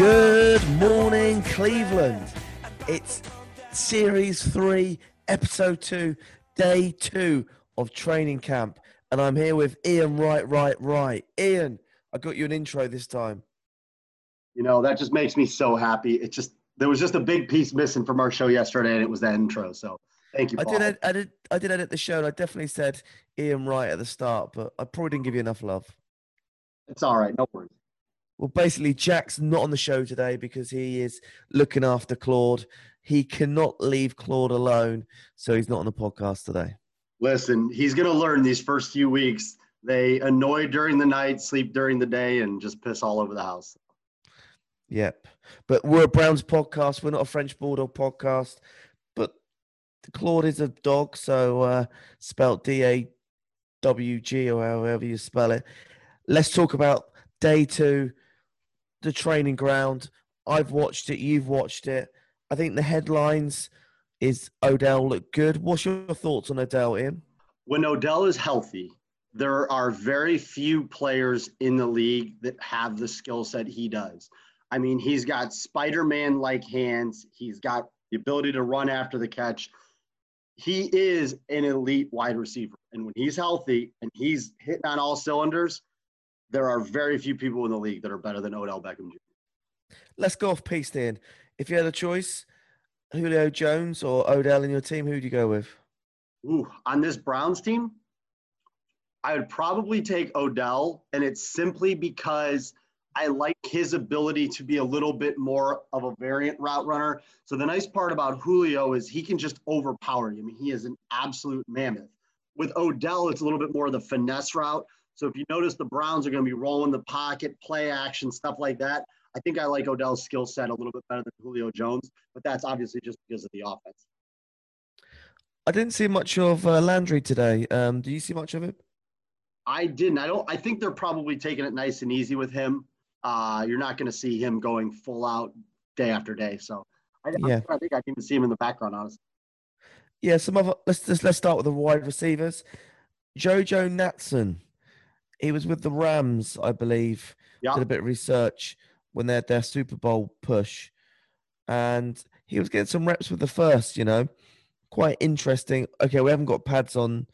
Good morning, Cleveland. It's Series 3, Episode 2, Day 2 of training camp. And I'm here with Iain Right, Right, Right. Iain, I got you an intro this time. You know, that just makes me so happy. It just there was just a big piece missing from our show yesterday, and it was that intro. So thank you. I did, ed- I did, I did edit the show, and I definitely said Iain Wright at the start, but I probably didn't give you enough love. It's all right. No worries. Well, basically, Jack's not on the show today because he is looking after Claude. He cannot leave Claude alone, so he's not on the podcast today. Listen, he's gonna learn these first few weeks. They annoy during the night, sleep during the day, and just piss all over the house. Yep. But we're a Browns podcast. We're not a French Bulldog podcast. But Claude is a dog, so uh, spelt D A W G or however you spell it. Let's talk about day two, the training ground. I've watched it. You've watched it. I think the headlines is Odell look good. What's your thoughts on Odell, Iain? When Odell is healthy, there are very few players in the league that have the skill set he does. I mean, he's got Spider-Man like hands. He's got the ability to run after the catch. He is an elite wide receiver. And when he's healthy and he's hitting on all cylinders, there are very few people in the league that are better than Odell Beckham Jr. Let's go off piece then. If you had a choice, Julio Jones or Odell in your team, who would you go with? Ooh, on this Browns team, I would probably take Odell, and it's simply because I like his ability to be a little bit more of a variant route runner. So the nice part about Julio is he can just overpower you. I mean, he is an absolute mammoth. With Odell, it's a little bit more of the finesse route. So if you notice, the Browns are going to be rolling the pocket, play action, stuff like that. I think I like Odell's skill set a little bit better than Julio Jones, but that's obviously just because of the offense. I didn't see much of uh, Landry today. Um, do you see much of it? I didn't. I don't. I think they're probably taking it nice and easy with him. Uh, you're not going to see him going full out day after day. So I, Yeah. I, I think I can even see him in the background. Honestly, Yeah, some other. Let's just let's start with the wide receivers. Jojo Natson, he was with the Rams, I believe. Yeah. Did a bit of research when they had their Super Bowl push, and he was getting some reps with the first. You know, quite interesting. Okay, we haven't got pads on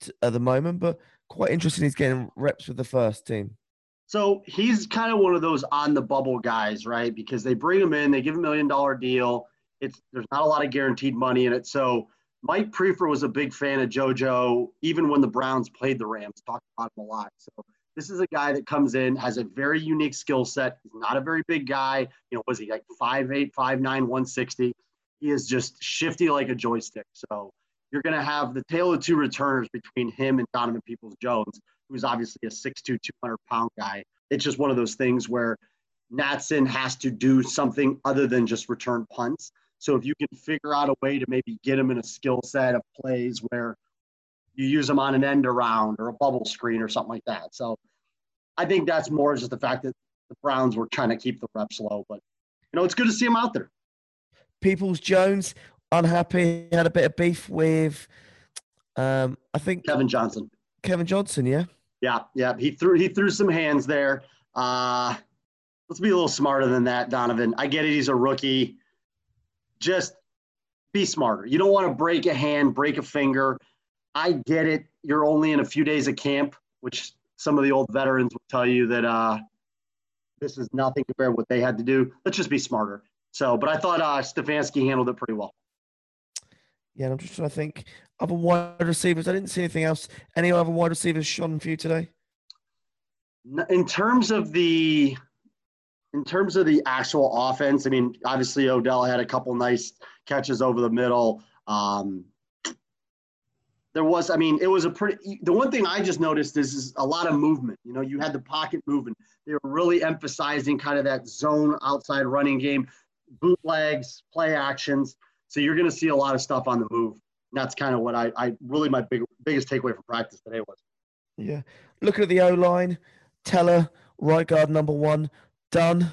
t- at the moment, but quite interesting. He's getting reps with the first team. so he's kind of one of those on the bubble guys, right? Because they bring him in, they give him a million dollar deal. It's there's not a lot of guaranteed money in it. So Mike Priefer was a big fan of JoJo, even when the Browns played the Rams. Talked about him a lot. So this is a guy that comes in, has a very unique skill set. He's not a very big guy. You know, was he like 5'8", 5'9", 160? He is just shifty like a joystick. So you're going to have the tale of two returners between him and Donovan Peoples-Jones, who's obviously a 6'2", 200-pound guy. It's just one of those things where Natson has to do something other than just return punts. So if you can figure out a way to maybe get him in a skill set of plays where you use them on an end around or a bubble screen or something like that. So I think that's more just the fact that the Browns were trying to keep the reps low. But you know, it's good to see him out there. Peoples Jones unhappy, had a bit of beef with, um, I think Kevin Johnson. Kevin Johnson. Yeah. Yeah, yeah. He threw he threw some hands there. Uh let's be a little smarter than that, Donovan. I get it, he's a rookie. Just be smarter. You don't want to break a hand, break a finger. I get it. You're only in a few days of camp, which some of the old veterans will tell you that uh this is nothing compared to what they had to do. Let's just be smarter. So, but I thought uh Stefanski handled it pretty well. Yeah, and I'm just trying to think other wide receivers. I didn't see anything else. Any other wide receivers shone for you today? In terms of the in terms of the actual offense, I mean, obviously Odell had a couple nice catches over the middle. Um, there was, I mean, it was a pretty, the one thing I just noticed is, is a lot of movement. You know, you had the pocket movement. They were really emphasizing kind of that zone outside running game, bootlegs, play actions. So you're going to see a lot of stuff on the move. And that's kind of what I, I really, my big, biggest takeaway from practice today was. Yeah. Looking at the O line, Teller, right guard number one, Dunn,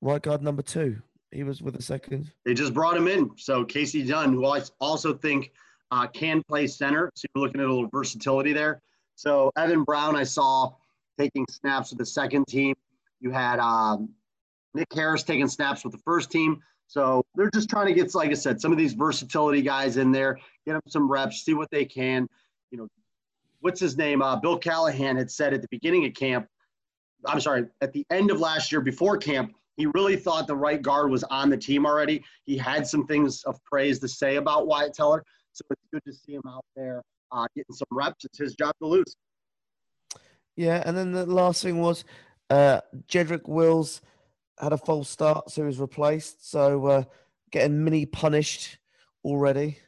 right guard number two. He was with the second. They just brought him in. So Casey Dunn, who I also think – uh, can play center. So you're looking at a little versatility there. So Evan Brown, I saw taking snaps with the second team. You had um, Nick Harris taking snaps with the first team. So they're just trying to get, like I said, some of these versatility guys in there, get them some reps, see what they can. You know, what's his name? Uh, Bill Callahan had said at the beginning of camp, I'm sorry, at the end of last year before camp, he really thought the right guard was on the team already. He had some things of praise to say about Wyatt Teller. So it's good to see him out there uh, getting some reps. It's his job to lose. Yeah, and then the last thing was uh, Jedrick Wills had a false start, so he was replaced. So uh, getting mini punished already.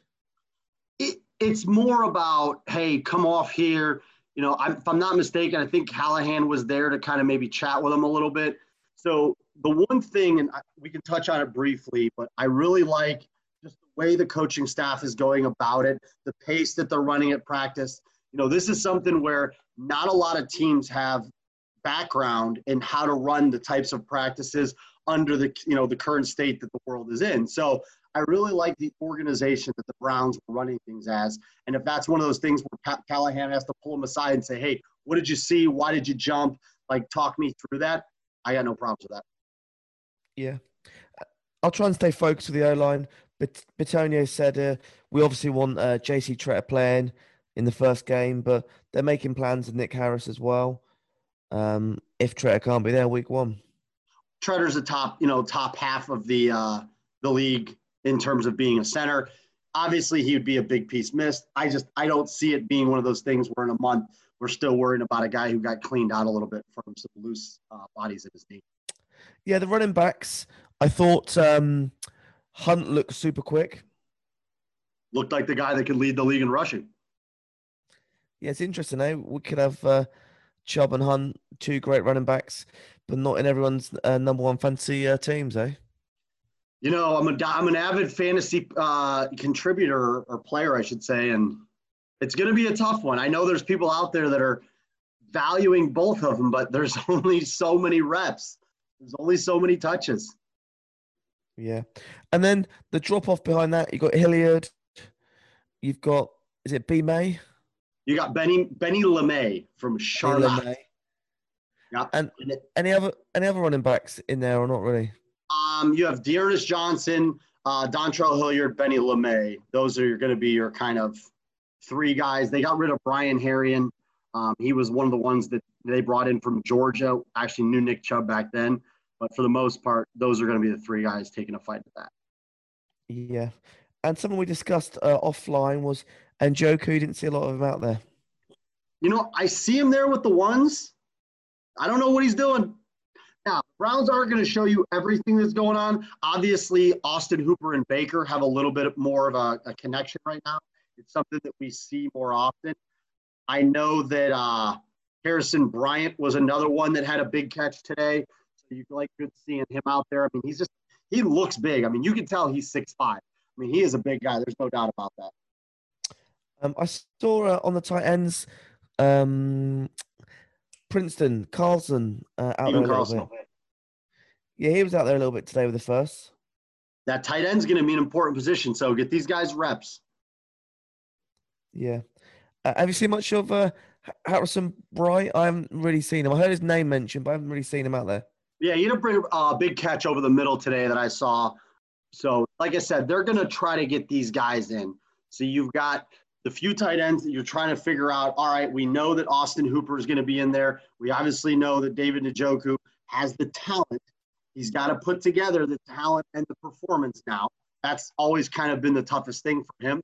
It, it's more about hey, come off here. You know, I'm, if I'm not mistaken, I think Callahan was there to kind of maybe chat with him a little bit. So the one thing, and I, we can touch on it briefly, but I really like just the way the coaching staff is going about it, the pace that they're running at practice. You know, this is something where not a lot of teams have background in how to run the types of practices under the you know the current state that the world is in. So I really like the organization that the Browns were running things as. And if that's one of those things where Pat Callahan has to pull him aside and say, "Hey, what did you see? Why did you jump? Like, talk me through that." I got no problems with that. Yeah, I'll try and stay focused with the O line. But Bitonio said uh, we obviously want uh, JC Tretter playing in the first game, but they're making plans with Nick Harris as well. Um, if Tretter can't be there week one, Tretter's the top, you know, top half of the uh, the league in terms of being a center. Obviously, he would be a big piece missed. I just I don't see it being one of those things where in a month we're still worrying about a guy who got cleaned out a little bit from some loose uh, bodies in his knee. Yeah, the running backs. I thought um, Hunt looked super quick. Looked like the guy that could lead the league in rushing. Yeah, it's interesting. Eh? We could have uh, Chubb and Hunt, two great running backs, but not in everyone's uh, number one fantasy uh, teams, eh? You know, I'm a I'm an avid fantasy uh, contributor or player, I should say, and it's going to be a tough one. I know there's people out there that are valuing both of them, but there's only so many reps. There's only so many touches. Yeah. And then the drop off behind that, you've got Hilliard. You've got, is it B May? You got Benny Benny LeMay from Charlotte. Yeah. And any other any other running backs in there or not really? Um, you have D'Ernest Johnson, uh, Dontrell Hilliard, Benny LeMay. Those are going to be your kind of three guys. They got rid of Brian Herrien. Um, he was one of the ones that they brought in from Georgia. Actually, knew Nick Chubb back then. But for the most part, those are going to be the three guys taking a fight at that. Yeah. And something we discussed uh, offline was Njoku. Didn't see a lot of him out there. You know, I see him there with the ones. I don't know what he's doing. Now, Browns aren't going to show you everything that's going on. Obviously, Austin Hooper and Baker have a little bit more of a, a connection right now. It's something that we see more often. I know that uh, Harrison Bryant was another one that had a big catch today So you like good seeing him out there. I mean, he's just he looks big. I mean, you can tell he's six five. I mean, he is a big guy. There's no doubt about that. Um, I saw uh, on the tight ends, um, Princeton, Carlson uh, out Even there a Carlson. Yeah, he was out there a little bit today with the first. That tight end's going to be an important position, so get these guys reps. Yeah. Uh, have you seen much of uh, Harrison Bryant? I haven't really seen him. I heard his name mentioned, but I haven't really seen him out there. Yeah, he did a uh, big catch over the middle today that I saw. So, like I said, they're going to try to get these guys in. So you've got the few tight ends that you're trying to figure out. All right, we know that Austin Hooper is going to be in there. We obviously know that David Njoku has the talent. He's got to put together the talent and the performance now. That's always kind of been the toughest thing for him.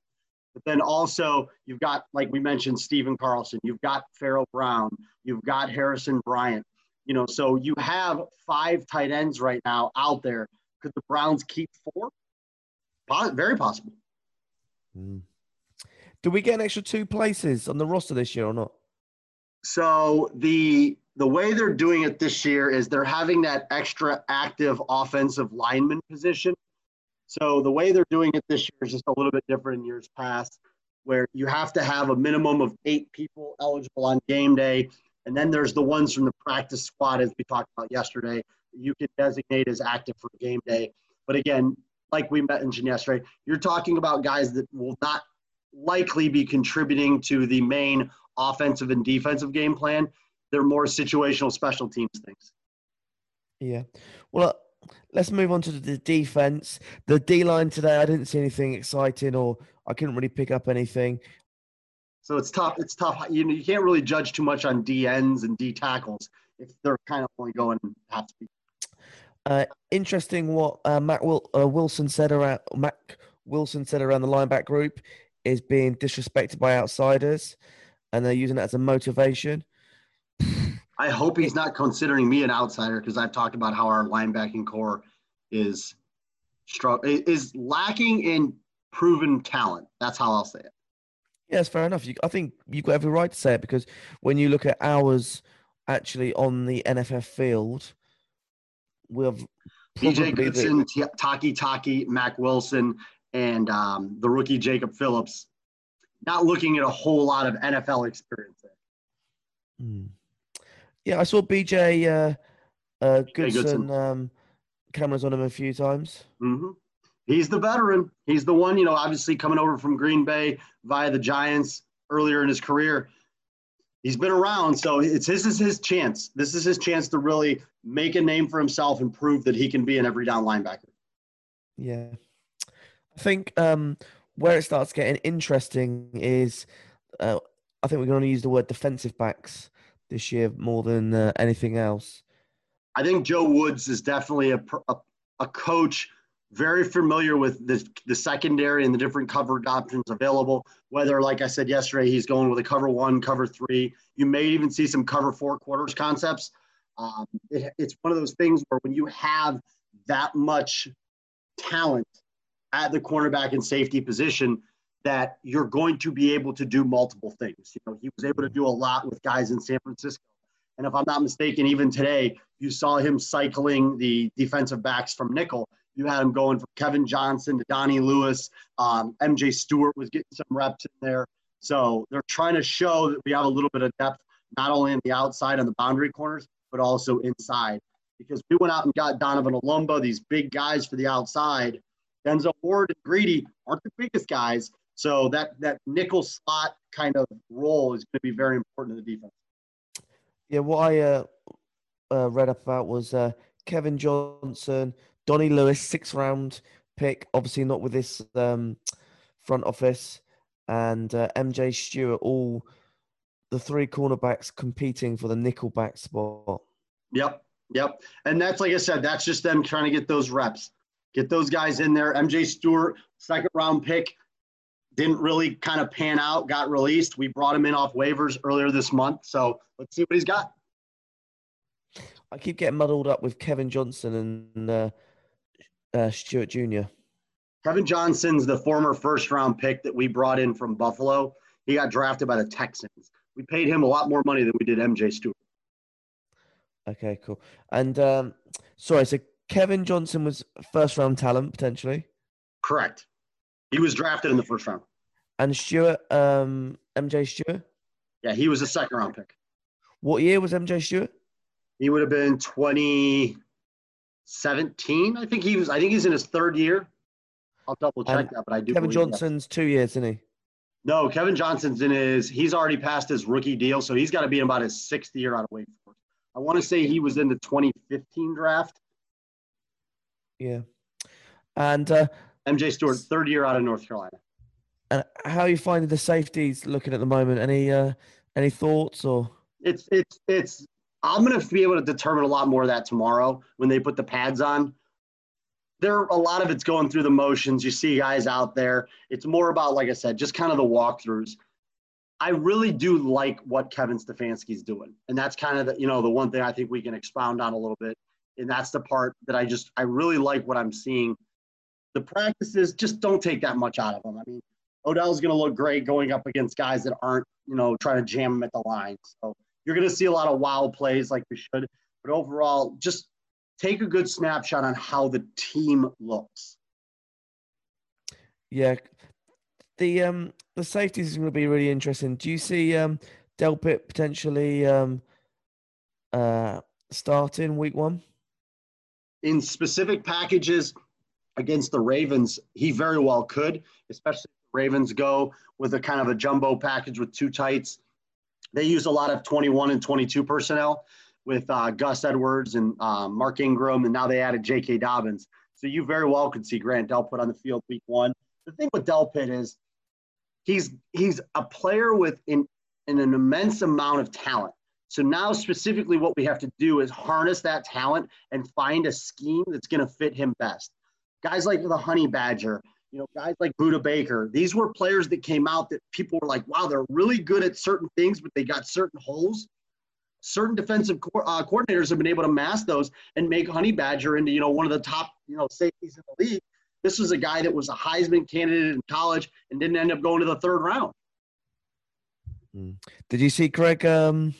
But then also, you've got, like we mentioned, Stephen Carlson, you've got Pharaoh Brown, you've got Harrison Bryant. You know, so you have five tight ends right now out there. Could the Browns keep four? Very possible. Mm. Do we get an extra two places on the roster this year or not? So the the way they're doing it this year is they're having that extra active offensive lineman position. So the way they're doing it this year is just a little bit different in years past, where you have to have a minimum of eight people eligible on game day, and then there's the ones from the practice squad, as we talked about yesterday, you can designate as active for game day. But again, like we mentioned yesterday, you're talking about guys that will not likely be contributing to the main offensive and defensive game plan. They're more situational special teams things. Yeah. Well, let's move on to the defense. The D line today, I didn't see anything exciting, or I couldn't really pick up anything. So it's tough. It's tough. You know, you can't really judge too much on D ends and D tackles if they're kind of only going half speed. Uh, interesting what uh, Matt Wil- uh, Wilson said around Mack Wilson said around the linebacker group is being disrespected by outsiders, and they're using that as a motivation. I hope he's not considering me an outsider because I've talked about how our linebacking corps is strong is lacking in proven talent. That's how I'll say it. Yes, fair enough. You, I think you've got every right to say it because when you look at ours actually on the NFF field, we've BJ Goodson, the, Taki Taki, Mack Wilson, and um, the rookie Jacob Phillips, not looking at a whole lot of NFL experience there. Hmm. Yeah, I saw BJ uh, uh, Goodson, Goodson. Um, cameras on him a few times. Mm-hmm. He's the veteran. He's the one, you know, obviously coming over from Green Bay via the Giants earlier in his career. He's been around, so it's this is his chance. This is his chance to really make a name for himself and prove that he can be an every down linebacker. Yeah. I think um, where it starts getting interesting is uh, I think we're going to use the word defensive backs this year more than uh, anything else. I think Joe Woods is definitely a, a, a coach very familiar with the, the secondary and the different cover options available. Whether, like I said yesterday, he's going with a cover one, cover three. You may even see some cover four quarters concepts. Um, it, it's one of those things where when you have that much talent at the cornerback and safety position, that you're going to be able to do multiple things. You know, he was able to do a lot with guys in San Francisco. And if I'm not mistaken, even today, you saw him cycling the defensive backs from nickel. You had him going from Kevin Johnson to Donnie Lewis. Um, MJ Stewart was getting some reps in there. So they're trying to show that we have a little bit of depth, not only in the outside on the boundary corners, but also inside. Because we went out and got Donovan Alumba, these big guys for the outside. Denzel Ward and Greedy aren't the biggest guys, so that that nickel slot kind of role is going to be very important to the defense. Yeah, what I uh, uh, read up about was uh, Kevin Johnson, Donnie Lewis, six round pick, obviously not with this um, front office, and uh, MJ Stewart, all the three cornerbacks competing for the nickel back spot. Yep, yep. And that's like I said, that's just them trying to get those reps, get those guys in there. MJ Stewart, second round pick, didn't really kind of pan out, got released. We brought him in off waivers earlier this month. So let's see what he's got. I keep getting muddled up with Kevin Johnson and uh, uh, Stewart Jr. Kevin Johnson's the former first round pick that we brought in from Buffalo. He got drafted by the Texans. We paid him a lot more money than we did MJ Stewart. Okay, cool. And um, sorry, so Kevin Johnson was first round talent potentially? Correct. He was drafted in the first round. And Stewart, um, MJ Stewart? Yeah, he was a second round pick. What year was MJ Stewart? He would have been 2017. I think he was, I think he's in his third year. I'll double check and that, but I do. Kevin Johnson's that. two years, isn't he? No, Kevin Johnson's in his, he's already passed his rookie deal. So he's got to be in about his sixth year out of Wake Forest. I want to say he was in the 2015 draft. Yeah. And uh, MJ Stewart, third year out of North Carolina. And how are you finding the safeties looking at the moment? Any uh, any thoughts or? It's it's it's. I'm gonna be able to determine a lot more of that tomorrow when they put the pads on. There, a lot of it's going through the motions. You see guys out there. It's more about, like I said, just kind of the walkthroughs. I really do like what Kevin Stefanski's doing, and that's kind of the you know the one thing I think we can expound on a little bit, and that's the part that I just I really like what I'm seeing the practices just don't take that much out of them. I mean, Odell's going to look great going up against guys that aren't, you know, trying to jam him at the line. So you're going to see a lot of wild plays like we should. But overall, just take a good snapshot on how the team looks. Yeah, the um the safeties is going to be really interesting. Do you see um Delpit potentially um uh starting week one? In specific packages against the Ravens, he very well could, especially if the Ravens go with a kind of a jumbo package with two tights. They use a lot of 21 and 22 personnel with uh, Gus Edwards and uh, Mark Ingram, and now they added J.K. Dobbins. So you very well could see Grant Delpit on the field week one. The thing with Delpit is he's he's a player with an, an immense amount of talent. So now specifically what we have to do is harness that talent and find a scheme that's going to fit him best. Guys like the Honey Badger, you know, guys like Budda Baker, these were players that came out that people were like, wow, they're really good at certain things, but they got certain holes certain defensive co- uh, coordinators have been able to mask those and make Honey Badger into you know one of the top you know safeties in the league. This was a guy that was a Heisman candidate in college and didn't end up going to the third round. Mm. Did you see Craig Um,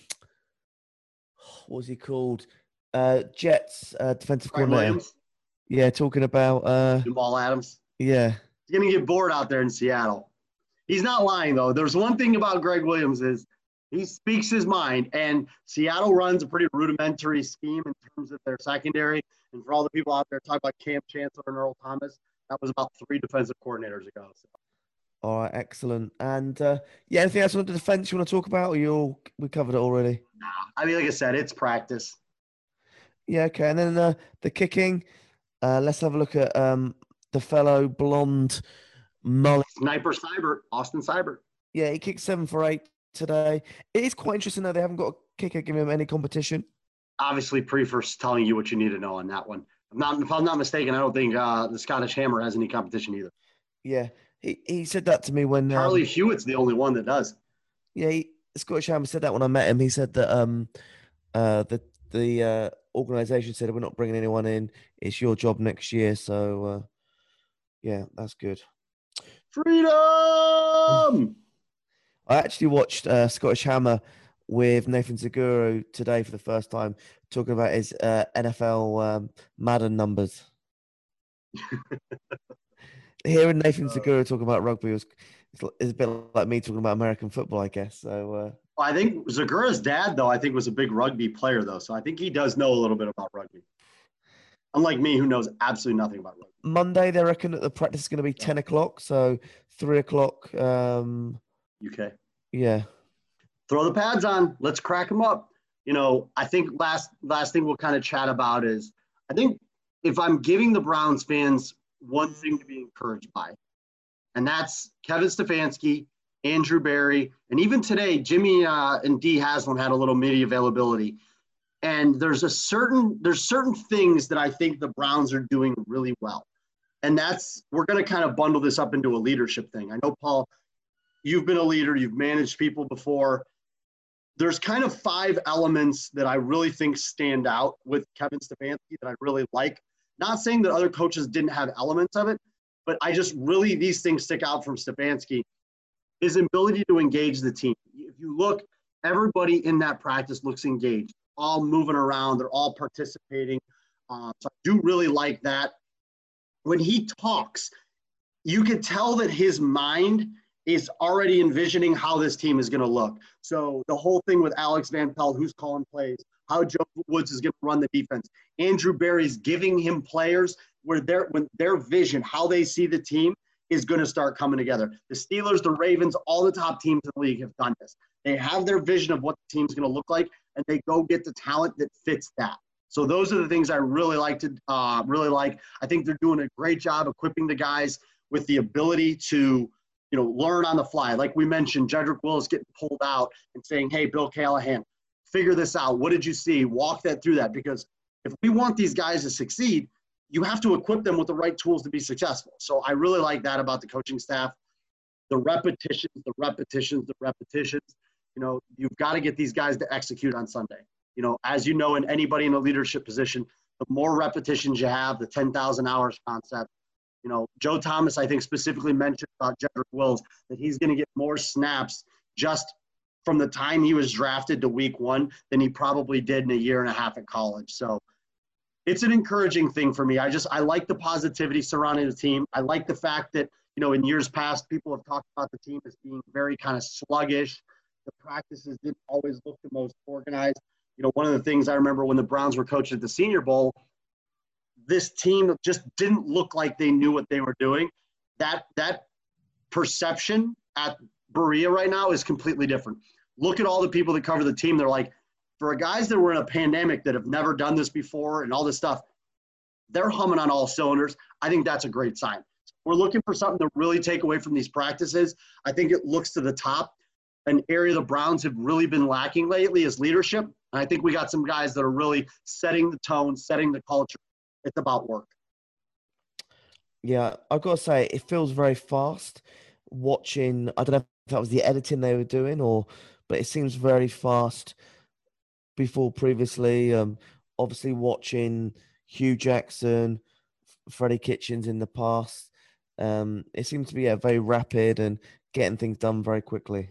what was he called? Uh, Jets uh, defensive coordinator. Williams, Yeah, talking about uh, Jamal Adams. yeah, He's gonna get bored out there in Seattle. He's not lying though. There's one thing about Gregg Williams is he speaks his mind, and Seattle runs a pretty rudimentary scheme in terms of their secondary. And for all the people out there talking about Kam Chancellor and Earl Thomas, that was about three defensive coordinators ago. So. All right, excellent. And uh, yeah, anything else on the defense you want to talk about? Or you all we covered it already? I mean, like I said, it's practice. Yeah, okay. And then uh, the kicking. Uh, let's have a look at um, the fellow blonde mullet. Sniper Seibert, Austin Seibert. Yeah, he kicked seven for eight today. It is quite interesting though. They haven't got a kicker giving him any competition. Obviously, Priefer's telling you what you need to know on that one. I'm not, if I'm not mistaken, I don't think uh, the Scottish Hammer has any competition either. Yeah, he, he said that to me when um, Charlie Hewitt's the only one that does. Yeah, he, Scottish Hammer said that when I met him. He said that um, uh, the the uh, organization said we're not bringing anyone in. It's your job next year. So uh, yeah, that's good. Freedom! I actually watched uh, Scottish Hammer with Nathan Zegura today for the first time, talking about his uh, NFL um, Madden numbers. Hearing Nathan Zegura talking about rugby was it's a bit like me talking about American football, I guess. So uh, I think Zegura's dad, though, I think was a big rugby player, though. So I think he does know a little bit about rugby. Unlike me, who knows absolutely nothing about rugby. Monday, they reckon that the practice is going to be ten o'clock, so three o'clock. Um, UK. yeah, throw the pads on let's crack them up you know i think last last thing we'll kind of chat about is i think if i'm giving the browns fans one thing to be encouraged by and that's kevin stefanski andrew berry and even today jimmy uh, and dee haslam had a little media availability and there's a certain there's certain things that i think the browns are doing really well and that's we're going to kind of bundle this up into a leadership thing i know paul you've been a leader, you've managed people before. There's kind of five elements that I really think stand out with Kevin Stefanski that I really like. Not saying that other coaches didn't have elements of it, but I just really, these things stick out from Stefanski. His ability to engage the team. If you look, everybody in that practice looks engaged, all moving around, they're all participating. Um, so I do really like that. When he talks, you can tell that his mind is already envisioning how this team is going to look. So the whole thing with Alex Van Pelt, who's calling plays, how Joe Woods is going to run the defense, Andrew Berry's giving him players where their when their vision, how they see the team, is going to start coming together. The Steelers, the Ravens, all the top teams in the league have done this. They have their vision of what the team's going to look like, and they go get the talent that fits that. So those are the things I really like to uh, really like. I think they're doing a great job equipping the guys with the ability to you know, learn on the fly. Like we mentioned, Jedrick Wills getting pulled out and saying, hey, Bill Callahan, figure this out. What did you see? Walk that through that. Because if we want these guys to succeed, you have to equip them with the right tools to be successful. So I really like that about the coaching staff. The repetitions, the repetitions, the repetitions. You know, you've got to get these guys to execute on Sunday. You know, as you know, in anybody in a leadership position, the more repetitions you have, the 10,000 hours concept, You know, Joe Thomas, I think, specifically mentioned about Jedrick Wills that he's going to get more snaps just from the time he was drafted to week one than he probably did in a year and a half at college. So it's an encouraging thing for me. I just I like the positivity surrounding the team. I like the fact that you know in years past people have talked about the team as being very kind of sluggish. The practices didn't always look the most organized. You know, one of the things I remember when the Browns were coached at the Senior Bowl, this team just didn't look like they knew what they were doing. That that perception at Berea right now is completely different. Look at all the people that cover the team. They're like, for guys that were in a pandemic that have never done this before and all this stuff, they're humming on all cylinders. I think that's a great sign. We're looking for something to really take away from these practices. I think it looks to the top. An area the Browns have really been lacking lately is leadership. And I think we got some guys that are really setting the tone, setting the culture. It's about work. Yeah, I've got to say, it feels very fast watching. I don't know that was the editing they were doing or, but it seems very fast before previously. Um, obviously, watching Hue Jackson, Freddie Kitchens in the past, um, it seems to be yeah, very rapid and getting things done very quickly.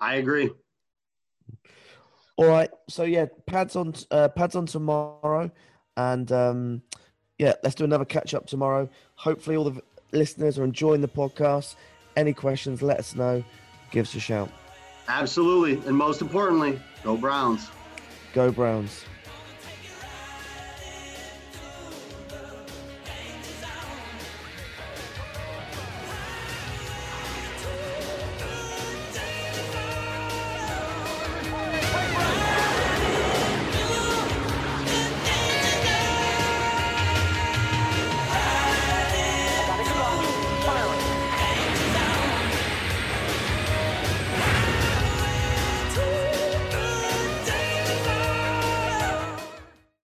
I agree. All right, so yeah, pads on uh, pads on tomorrow, and um, yeah, let's do another catch up tomorrow. Hopefully, all the listeners are enjoying the podcast. Any questions, let us know. Give us a shout. Absolutely. And most importantly, go Browns. Go Browns.